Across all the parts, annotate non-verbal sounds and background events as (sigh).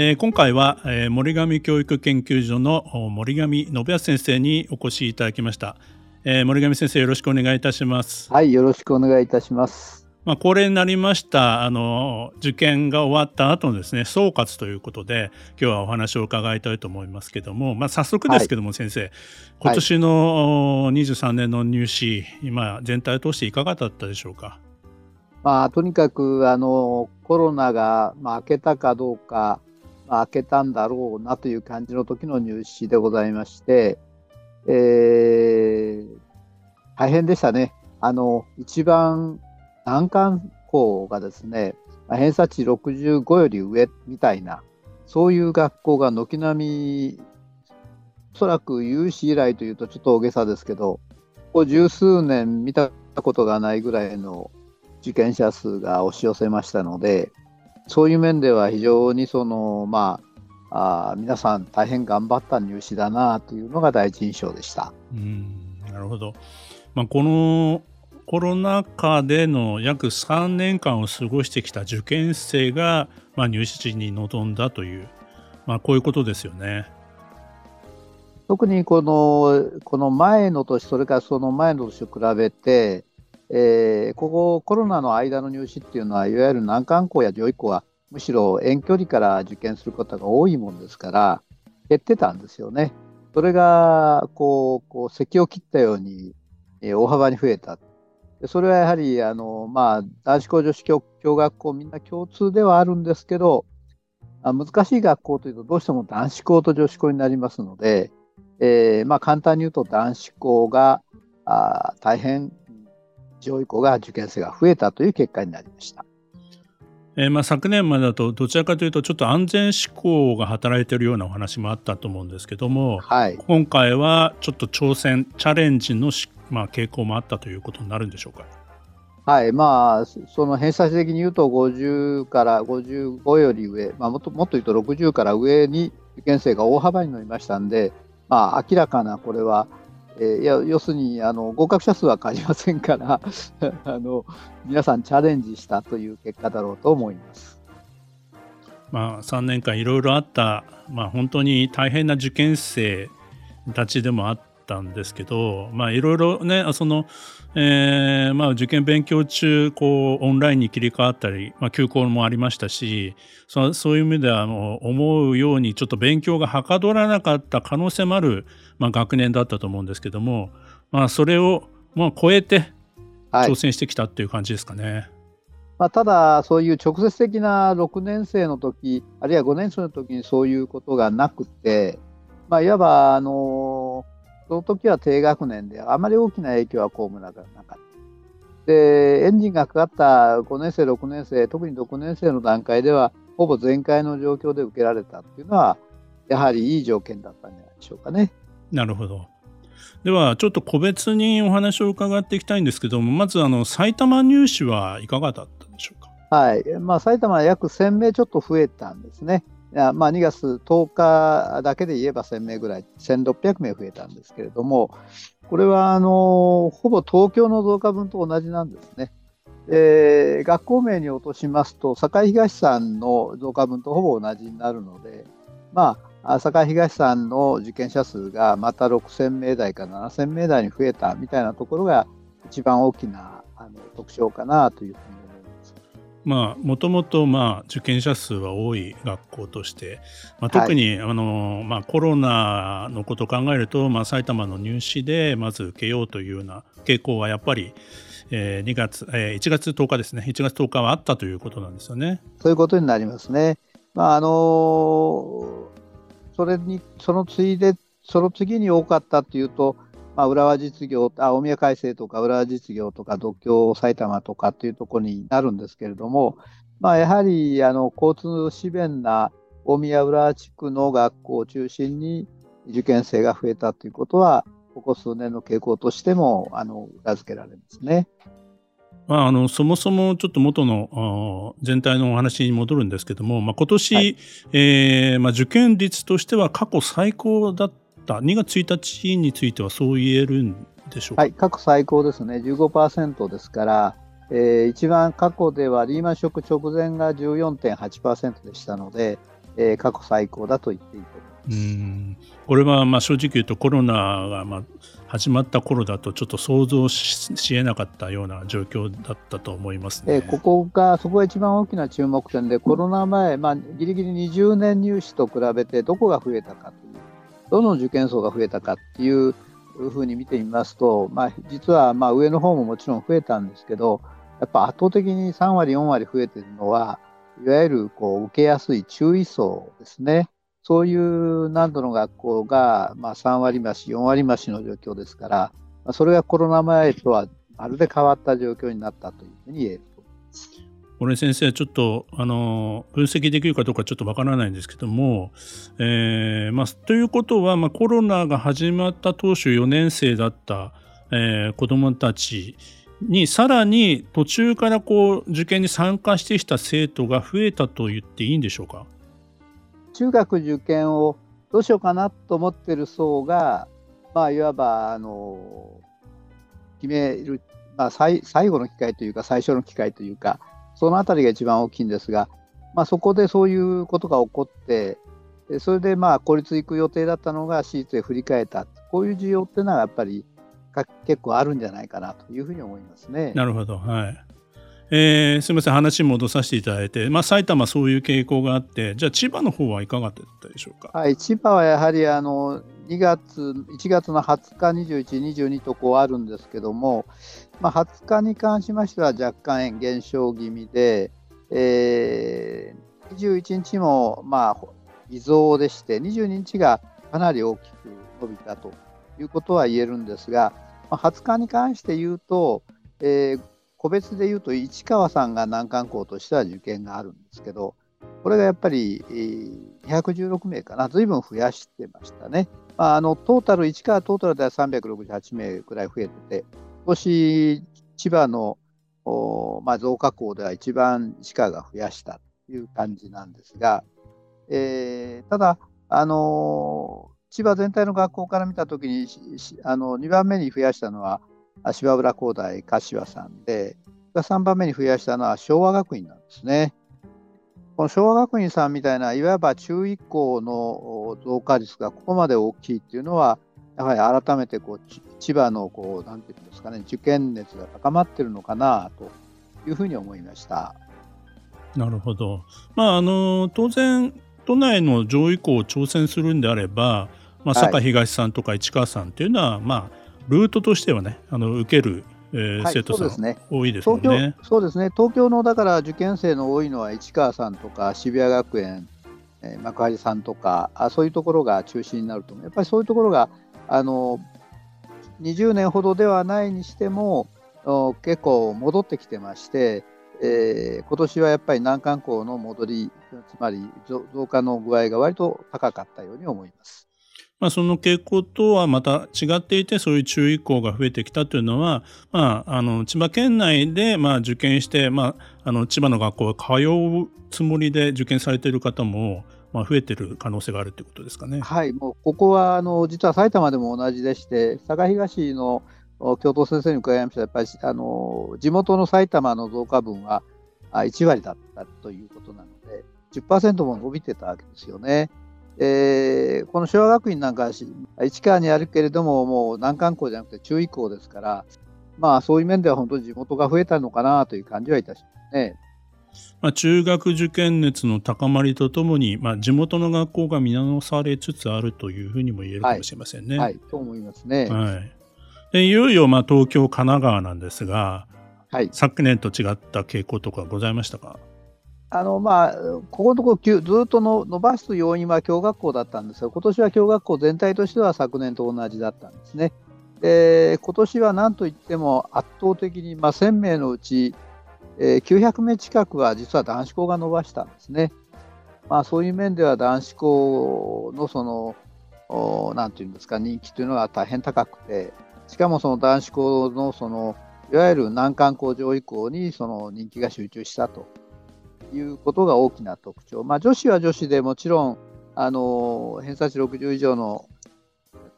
えー、今回は、えー、森上教育研究所の森上信康先生にお越しいただきました、えー、森上先生よろしくお願いいたします。はいよろしくお願いいたします。まあ、恒例になりましたあの受験が終わった後のですね総括ということで今日はお話を伺いたいと思いますけども、まあ、早速ですけども、はい、先生今年の23年の入試、今全体を通していかがだったでしょうか？まあ、とにかくあのコロナが、まあ、明けたかどうか開けたんだろうなという感じの時の入試でございまして、えー、大変でしたね。あの一番難関校がですね、偏差値65より上みたいな、そういう学校が軒並み、おそらく有史以来というとちょっと大げさですけど、ここ十数年見たことがないぐらいの受験者数が押し寄せましたので、そういう面では非常にその、まあ、あ皆さん大変頑張った入試だなというのが第一印象でした。うんなるほど、まあ、このコロナ禍での約3年間を過ごしてきた受験生が、まあ、入試に臨んだという、まあ、こういうことですよね。特にこのこの前の年、それからその前の年と比べて、えー、ここコロナの間の入試っていうのはいわゆる難関校や上位校はむしろ遠距離から受験することが多いもんですから減ってたんですよね。それがこうこう咳を切ったように、えー、大幅に増えた。それはやはりあの、まあ、男子校女子校共学校みんな共通ではあるんですけどあ難しい学校というとどうしても男子校と女子校になりますので、えーまあ、簡単に言うと男子校があ大変上位校が受験生が増えたという結果になりました。えー、まあ昨年までだとどちらかというとちょっと安全志向が働いているようなお話もあったと思うんですけども、はい、今回はちょっと挑戦チャレンジのまあ、傾向もあったということになるんでしょうか？はいまあ、その偏差値的に言うと50から55より上、まあ、もっともっと言うと60から上に受験生が大幅に伸びましたんで、まあ、明らかなこれはえー、いや要するにあの合格者数は変わりませんから (laughs) あの皆さんチャレンジしたという結果だろうと思います。まあ、3年間いろいろあった、まあ、本当に大変な受験生たちでもあったんですけど、まあ、いろいろねその、えーまあ、受験勉強中こうオンラインに切り替わったり、まあ、休校もありましたしそそういう意味ではあの思うようにちょっと勉強がはかどらなかった可能性もあるまあ、学年だったと思うんですけども、まあ、それをまあ超えて挑戦してきたっていう感じですかね。はい、まあ、ただ、そういう直接的な6年生の時あるいは5年生の時にそういうことがなくて、まあ、いわば、あのその時は低学年であまり大きな影響は被らなかった。で、エンジンがかかった5年生、6年生、特に6年生の段階では、ほぼ全開の状況で受けられたっていうのは、やはりいい条件だったんじゃないでしょうかね。なるほど。ではちょっと個別にお話を伺っていきたいんですけどもまずあの埼玉入試はいかがだったんでしょうか？はいまあ、埼玉は約1000名ちょっと増えたんですね。まあ、2月10日だけで言えば1000名ぐらい、1600名増えたんですけれども、これはあのほぼ東京の増加分と同じなんですね。えー、学校名に落としますと、境東さんの増加分とほぼ同じになるので、まあ、堺東さんの受験者数がまた6000名台から7000名台に増えたみたいなところが一番大きなあの特徴かなというふうに思います。まあ、もともと、まあ、受験者数は多い学校として、まあ、特に、はい、あのまあ、コロナのことを考えると、まあ、埼玉の入試でまず受けようというような傾向はやっぱり、えー、2月、えー、1月10日ですね、1月10日はあったということなんですよね。そういうことになりますね。まああのーそれに、その次で、その次に多かったっていうと、まあ、浦和実業、あ大宮改正とか浦和実業とか、独協埼玉とかっていうところになるんですけれども、まあ、やはりあの交通不便な大宮浦和地区の学校を中心に受験生が増えたということは、ここ数年の傾向としてもあの裏付けられますね。まあ、あのそもそもちょっと元の全体のお話に戻るんですけども、まあ、今年、はい、えー、まあ、受験率としては過去最高だった2月1日についてはそう言えるんでしょうか、はい、過去最高ですね。15%ですから、えー、一番過去ではリーマンショック直前が14.8%でしたので、えー、過去最高だと言っていいと思います。うんこれはまあ正直言うとコロナがまあ始まった頃だとちょっと想像ししえなかったような状況だったと思いますね。えー、ここがそこが一番大きな注目点でコロナ前、まあ、ギリギリ20年入試と比べてどこが増えたかというどの受験層が増えたかっていうふうに見てみますと、まあ、実はまあ上の方ももちろん増えたんですけどやっぱ圧倒的に3割4割増えてるのはいわゆるこう受けやすい注意層ですね。そういう難度の学校が、まあ、3割増し、4割増しの状況ですから、まあ、それがコロナ前とはまるで変わった状況になったというふうに言えると思います。こ先生、ちょっとあの分析できるかどうかちょっとわからないんですけども、えーまあ、ということは、まあ、コロナが始まった当初4年生だった、えー、子どもたちにさらに途中からこう受験に参加してきた生徒が増えたと言っていいんでしょうか？中学受験をどうしようかなと思ってる層が、まあ、いわばあの決める、まあ最、最後の機会というか最初の機会というかそのあたりが一番大きいんですが、まあ、そこでそういうことが起こってそれでまあ公立行く予定だったのが私立へ振り返った。こういう需要っていうのはやっぱり結構あるんじゃないかなというふうに思いますね。なるほど、はい。えー、すみません話戻させていただいて、まあ、埼玉そういう傾向があってじゃあ千葉の方はいかがだったでしょうか、はい、千葉はやはりあの2月1月の20日21、22とこうあるんですけども、まあ、20日に関しましては若干減少気味で、えー、21日もまあ微増でして22日がかなり大きく伸びたということは言えるんですが、まあ、20日に関して言うと、えー個別で言うと市川さんが難関校としては受験があるんですけど、これがやっぱり216名かな、ずいぶん増やしてましたね。まあ、あのトータル、市川トータルでは368名くらい増えてて、今年、千葉のまあ、増加校では一番市川が増やしたという感じなんですが、えー、ただ、あの千葉全体の学校から見たときにあの2番目に増やしたのは芝浦工大柏さんで、3番目に増やしたのは昭和学院なんですね。この昭和学院さんみたいないわば中一校の増加率がここまで大きいっていうのは、やはり改めてこう千葉のこうなんていうんですかね、受験熱が高まってるのかなというふうに思いました。なるほど。まああの当然都内の上位校を挑戦するんであれば、まあ、坂東さんとか市川さんっていうのは、はい、まあルートとしてはね、あの受ける、えーはい、生徒さん、ね、多いですもんね。そうですね、東京のだから受験生の多いのは市川さんとか渋谷学園、えー、幕張さんとかあ、そういうところが中心になると思う、やっぱりそういうところがあの20年ほどではないにしても、結構戻ってきてまして、えー、今年はやっぱり難関校の戻り、つまり増加の具合が割と高かったように思います。まあ、その傾向とはまた違っていてそういう注意項が増えてきたというのは、まあ、あの千葉県内でまあ受験して、まあ、あの千葉の学校へ通うつもりで受験されている方も、まあ、増えている可能性があるということですかね。はい、もうここはあの実は埼玉でも同じでして佐賀東の教頭先生に伺いましたやっぱりあの地元の埼玉の増加分は1割だったということなので10%も伸びてたわけですよね。えー、この昭和学院なんか市川にあるけれどももう難関校じゃなくて中医校ですからまあそういう面では本当に地元が増えたのかなという感じはいたしますね。まあ、中学受験熱の高まりとともに、まあ、地元の学校が見直されつつあるというふうにも言えるかもしれませんね。はい、はい、と思いますね。はい、でいよいよまあ東京、神奈川なんですが、はい、昨年と違った傾向とかございましたか？あのまあ、ここのところずっとの伸ばす要因は共学校だったんですが、今年は共学校全体としては昨年と同じだったんですね。で今年は何といっても圧倒的に、まあ、1000名のうち、えー、900名近くは実は男子校が伸ばしたんですね。まあ、そういう面では男子校のその、なんていうんですか、人気というのは大変高くて、しかもその男子校のその、いわゆる難関校上位校にその人気が集中したということが大きな特徴。まあ、女子は女子でもちろん、あの偏差値60以上の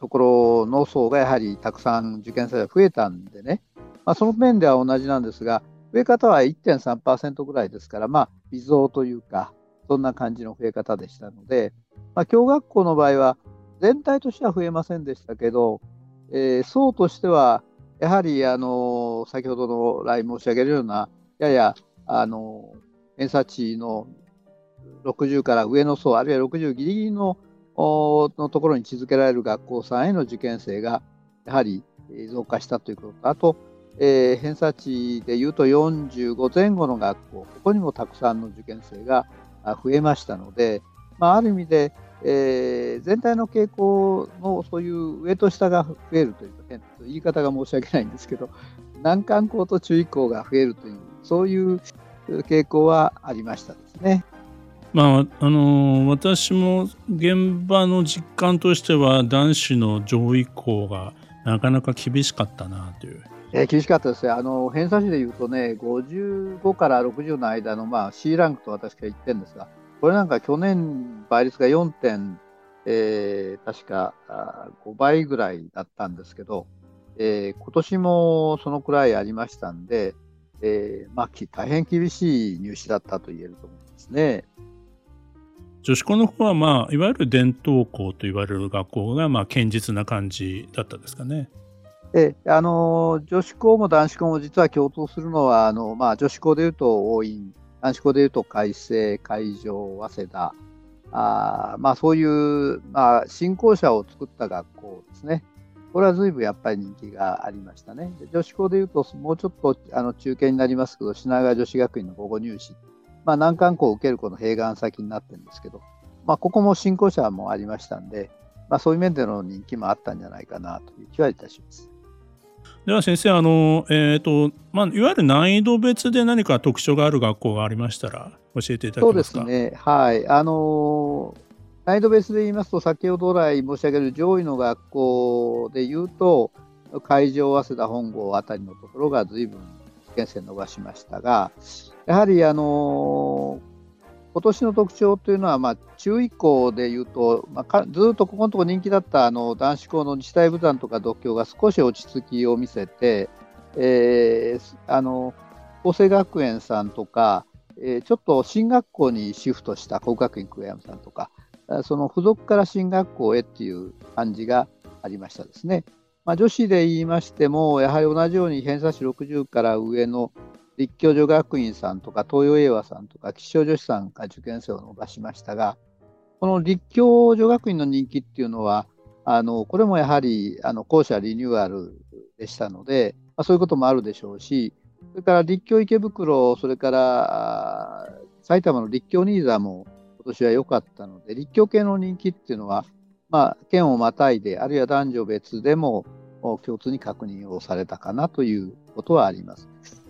ところの層がやはりたくさん受験生が増えたんでね、まあ、その面では同じなんですが、増え方は1.3%ぐらいですから、まあ、微増というか、そんな感じの増え方でしたので、まあ、共学校の場合は、全体としては増えませんでしたけど、えー、層としては、やはり、あの先ほどの来申し上げるような、やや、あの偏差値の60から上の層、あるいは60ギリギリののところに位置づけられる学校さんへの受験生がやはり増加したということと、あと、えー、偏差値でいうと45前後の学校、ここにもたくさんの受験生が増えましたので、まあ、ある意味で、えー、全体の傾向のそういう上と下が増えるという、言い方が申し訳ないんですけど、難関校と注意校が増えるという、そういう傾向はありましたですね。まああの私も現場の実感としては男子の上位校がなかなか厳しかったなという。えー、厳しかったですね。あの偏差値でいうとね、55から60の間の、まあ、C ランクと私が言ってるんですが、これなんか去年倍率が4点、えー、確か5倍ぐらいだったんですけど、えー、今年もそのくらいありましたんで、えーまあ、大変厳しい入試だったと言えると思いますね。女子校の方は、まあ、いわゆる伝統校と言われる学校が、まあ、堅実な感じだったですかね。えあの女子校も男子校も実は共通するのは、あのまあ、女子校でいうと応印、男子校でいうと改正、会場、早稲田、あまあ、そういう、まあ、新校舎を作った学校ですね。これは随分やっぱり人気がありましたね。女子校でいうと、もうちょっとあの中堅になりますけど、品川女子学院の午後入試まあ、難関校を受けるこの併願先になってるんですけど、まあ、ここも新校舎もありましたんで、まあ、そういう面での人気もあったんじゃないかなという気はいたします。では先生、あのえーとまあ、いわゆる難易度別で何か特徴がある学校がありましたら教えていただけますか？そうですね、はいあの難易度別で言いますと、先ほど来申し上げる上位の学校でいうと、会場、早稲田本郷あたりのところが随分受験生伸ばしましたが、やはりあの今年の特徴というのは、まあ、中以降でいうと、まあ、ずっとここのところ人気だったあの男子校の日大武山とか独協が少し落ち着きを見せて、えー、あの厚生学園さんとか、えー、ちょっと進学校にシフトした国学院久我山さんとか、その付属から進学校へっていう感じがありましたですね。まあ、女子で言いましても、やはり同じように偏差値60から上の立教女学院さんとか東洋英和さんとか吉祥女子さんが受験生を伸ばしましたが、この立教女学院の人気っていうのは、あのこれもやはりあの校舎リニューアルでしたので、まあ、そういうこともあるでしょうし、それから立教池袋、それから埼玉の立教新座も年は良かったので、立教系の人気っていうのは、まあ、県をまたいで、あるいは男女別でも共通に確認をされたかなということはあります。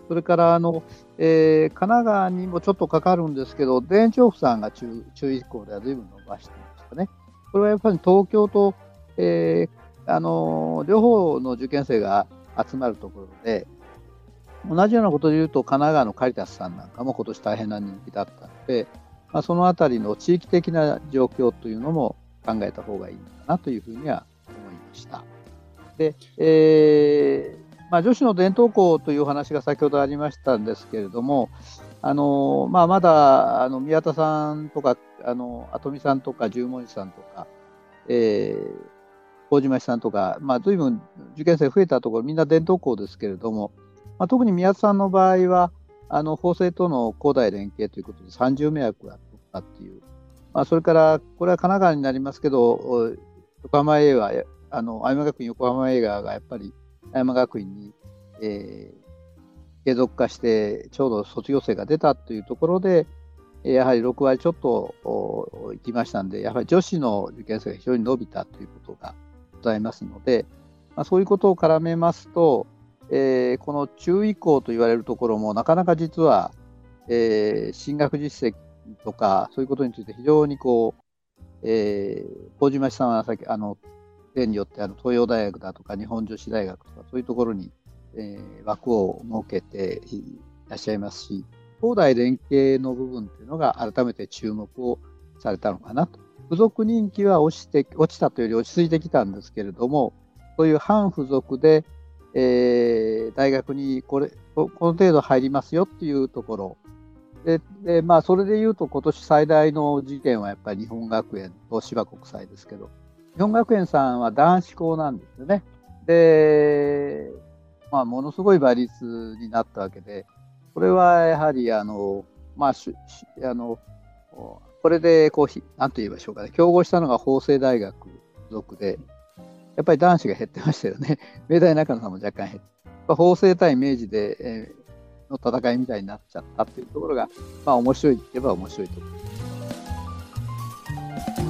それからあの、えー、神奈川にもちょっとかかるんですけど、田園調布さんが中中以降ではずいぶん伸ばしていましたね。これはやっぱり東京と、えー、あの両方の受験生が集まるところで、同じようなことで言うと、神奈川のカリタスさんなんかも今年大変な人気だったので、まあ、そのあたりの地域的な状況というのも考えた方がいいのかなというふうには思いました。で、えーまあ、女子の伝統校というお話が先ほどありましたんですけれども、あのまあ、まだあの宮田さんとか、あの跡見さんとか十文字さんとか、えー、麹町さんとか、まあ、随分受験生増えたところ、みんな伝統校ですけれども、まあ、特に宮田さんの場合は、あの法政との高大連携ということで30名役が取ったっていう、まあ、それからこれは神奈川になりますけど、横浜映画、あの青山学院横浜映画がやっぱり青山学院に、えー、継続化して、ちょうど卒業生が出たというところで、やはり6割ちょっと行きましたんで、やはり女子の受験生が非常に伸びたということがございますので、まあ、そういうことを絡めますと、えー、この中医校と言われるところもなかなか実は、えー、進学実績とかそういうことについて非常にこう、えー、麹町さんはさっきあの例によってあの東洋大学だとか日本女子大学とかそういうところに、えー、枠を設けていらっしゃいますし東大連携の部分っていうのが改めて注目をされたのかなと。付属人気は落ちて落ちたというより落ち着いてきたんですけれどもそういう反付属で、えー、大学にこれこの程度入りますよっていうところ。でで、まあ、それでいうと今年最大の事件はやっぱり日本学園東芝国際ですけど。日本学園さんは男子校なんですよね。で、まあ、ものすごい倍率になったわけで、これはやはり、あの、まあ、しあの、これで、こう、なんと言いましょうかね、競合したのが法政大学属で、やっぱり男子が減ってましたよね。(laughs) 明大中野さんも若干減って、法政対明治で、えー、の戦いみたいになっちゃったっていうところが、まあ、面白いって言えば面白いと思います。